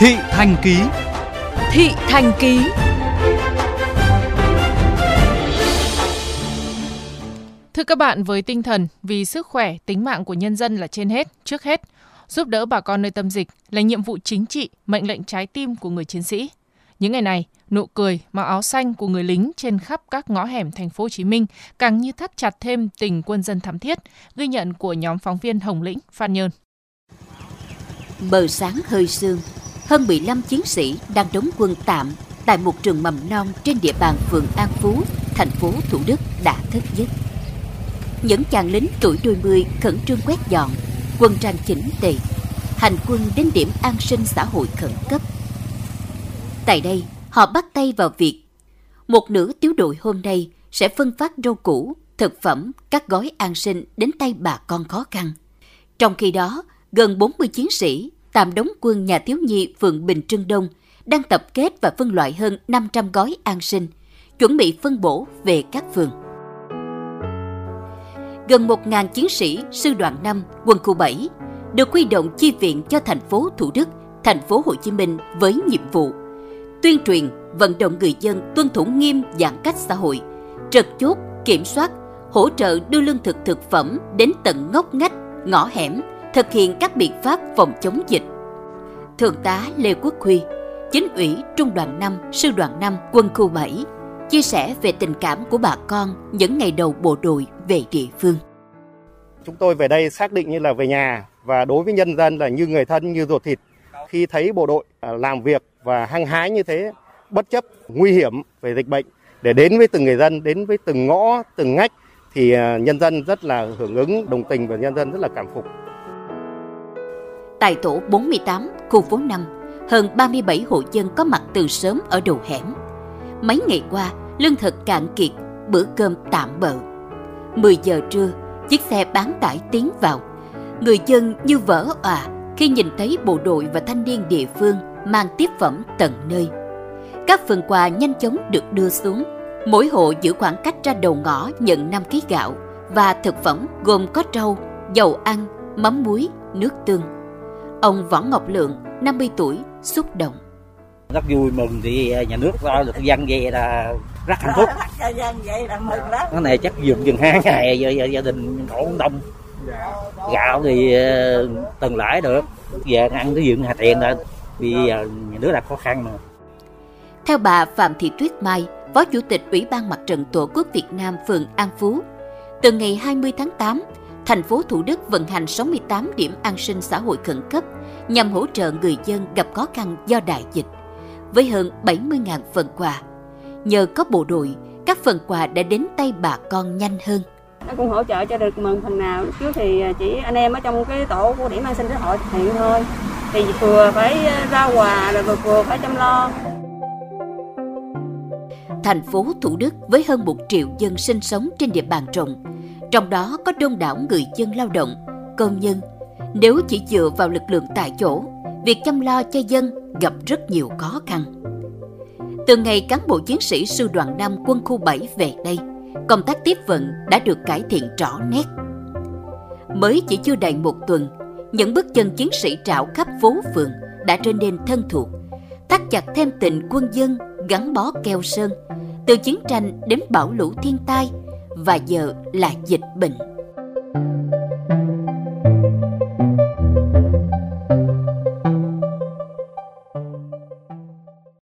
Thị Thành Ký Thị Thành Ký Thưa các bạn, với tinh thần vì sức khỏe, tính mạng của nhân dân là trên hết, trước hết, giúp đỡ bà con nơi tâm dịch là nhiệm vụ chính trị, mệnh lệnh trái tim của người chiến sĩ. Những ngày này, nụ cười, mặc áo xanh của người lính trên khắp các ngõ hẻm thành phố Hồ Chí Minh càng như thắt chặt thêm tình quân dân thắm thiết, ghi nhận của nhóm phóng viên Hồng Lĩnh, Phan Nhơn. Bờ sáng hơi sương, hơn 15 chiến sĩ đang đóng quân tạm tại một trường mầm non trên địa bàn phường An Phú, thành phố Thủ Đức đã thức giấc. Những chàng lính tuổi đôi mươi khẩn trương quét dọn, quân trang chỉnh tề, hành quân đến điểm an sinh xã hội khẩn cấp. Tại đây, họ bắt tay vào việc. Một nửa tiểu đội hôm nay sẽ phân phát rau củ, thực phẩm, các gói an sinh đến tay bà con khó khăn. Trong khi đó, gần 40 chiến sĩ tạm đóng quân nhà thiếu nhi phường Bình Trưng Đông đang tập kết và phân loại hơn 500 gói an sinh, chuẩn bị phân bổ về các phường. Gần 1.000 chiến sĩ sư đoàn 5, quân khu 7 được huy động chi viện cho thành phố Thủ Đức, thành phố Hồ Chí Minh với nhiệm vụ tuyên truyền, vận động người dân tuân thủ nghiêm giãn cách xã hội, trật chốt, kiểm soát, hỗ trợ đưa lương thực thực phẩm đến tận ngóc ngách, ngõ hẻm, thực hiện các biện pháp phòng chống dịch. Thượng tá Lê Quốc Huy, chính ủy Trung đoàn 5, Sư đoàn 5, Quân khu 7, chia sẻ về tình cảm của bà con những ngày đầu bộ đội về địa phương. Chúng tôi về đây xác định như là về nhà và đối với nhân dân là như người thân, như ruột thịt. Khi thấy bộ đội à, làm việc và hăng hái như thế, bất chấp nguy hiểm về dịch bệnh để đến với từng người dân, đến với từng ngõ, từng ngách thì à, nhân dân rất là hưởng ứng, đồng tình và nhân dân rất là cảm phục. Tại tổ 48, khu phố 5, hơn 37 hộ dân có mặt từ sớm ở đầu hẻm. Mấy ngày qua, lương thực cạn kiệt, bữa cơm tạm bợ. 10 giờ trưa, chiếc xe bán tải tiến vào. Người dân như vỡ òa khi nhìn thấy bộ đội và thanh niên địa phương mang tiếp phẩm tận nơi. Các phần quà nhanh chóng được đưa xuống. Mỗi hộ giữ khoảng cách ra đầu ngõ nhận 5 kg gạo và thực phẩm gồm có rau, dầu ăn, mắm muối, nước tương. Ông Võ Ngọc Lượng, 50 tuổi, xúc động. Rất vui mừng thì nhà nước lo được dân vậy là rất hạnh phúc. dân vậy là mừng lắm. Cái này chắc dùng chừng hai ngày gia, gia, gia đình khổ đông. Gạo thì ờ, từng lãi được, giờ ăn cái dựng hà tiền là vì giờ nhà nước là khó khăn mà. Theo bà Phạm Thị Tuyết Mai, Phó Chủ tịch Ủy ban Mặt trận Tổ quốc Việt Nam phường An Phú, từ ngày 20 tháng 8, thành phố Thủ Đức vận hành 68 điểm an sinh xã hội khẩn cấp nhằm hỗ trợ người dân gặp khó khăn do đại dịch, với hơn 70.000 phần quà. Nhờ có bộ đội, các phần quà đã đến tay bà con nhanh hơn. Nó cũng hỗ trợ cho được mừng phần nào. Trước thì chỉ anh em ở trong cái tổ của điểm an sinh xã hội thực hiện thôi. Thì vừa phải ra quà rồi vừa vừa phải chăm lo. Thành phố Thủ Đức với hơn 1 triệu dân sinh sống trên địa bàn rộng, trong đó có đông đảo người dân lao động, công nhân. Nếu chỉ dựa vào lực lượng tại chỗ, việc chăm lo cho dân gặp rất nhiều khó khăn. Từ ngày cán bộ chiến sĩ sư đoàn 5 quân khu 7 về đây, công tác tiếp vận đã được cải thiện rõ nét. Mới chỉ chưa đầy một tuần, những bước chân chiến sĩ trạo khắp phố phường đã trở nên thân thuộc, thắt chặt thêm tình quân dân gắn bó keo sơn, từ chiến tranh đến bão lũ thiên tai và giờ là dịch bệnh.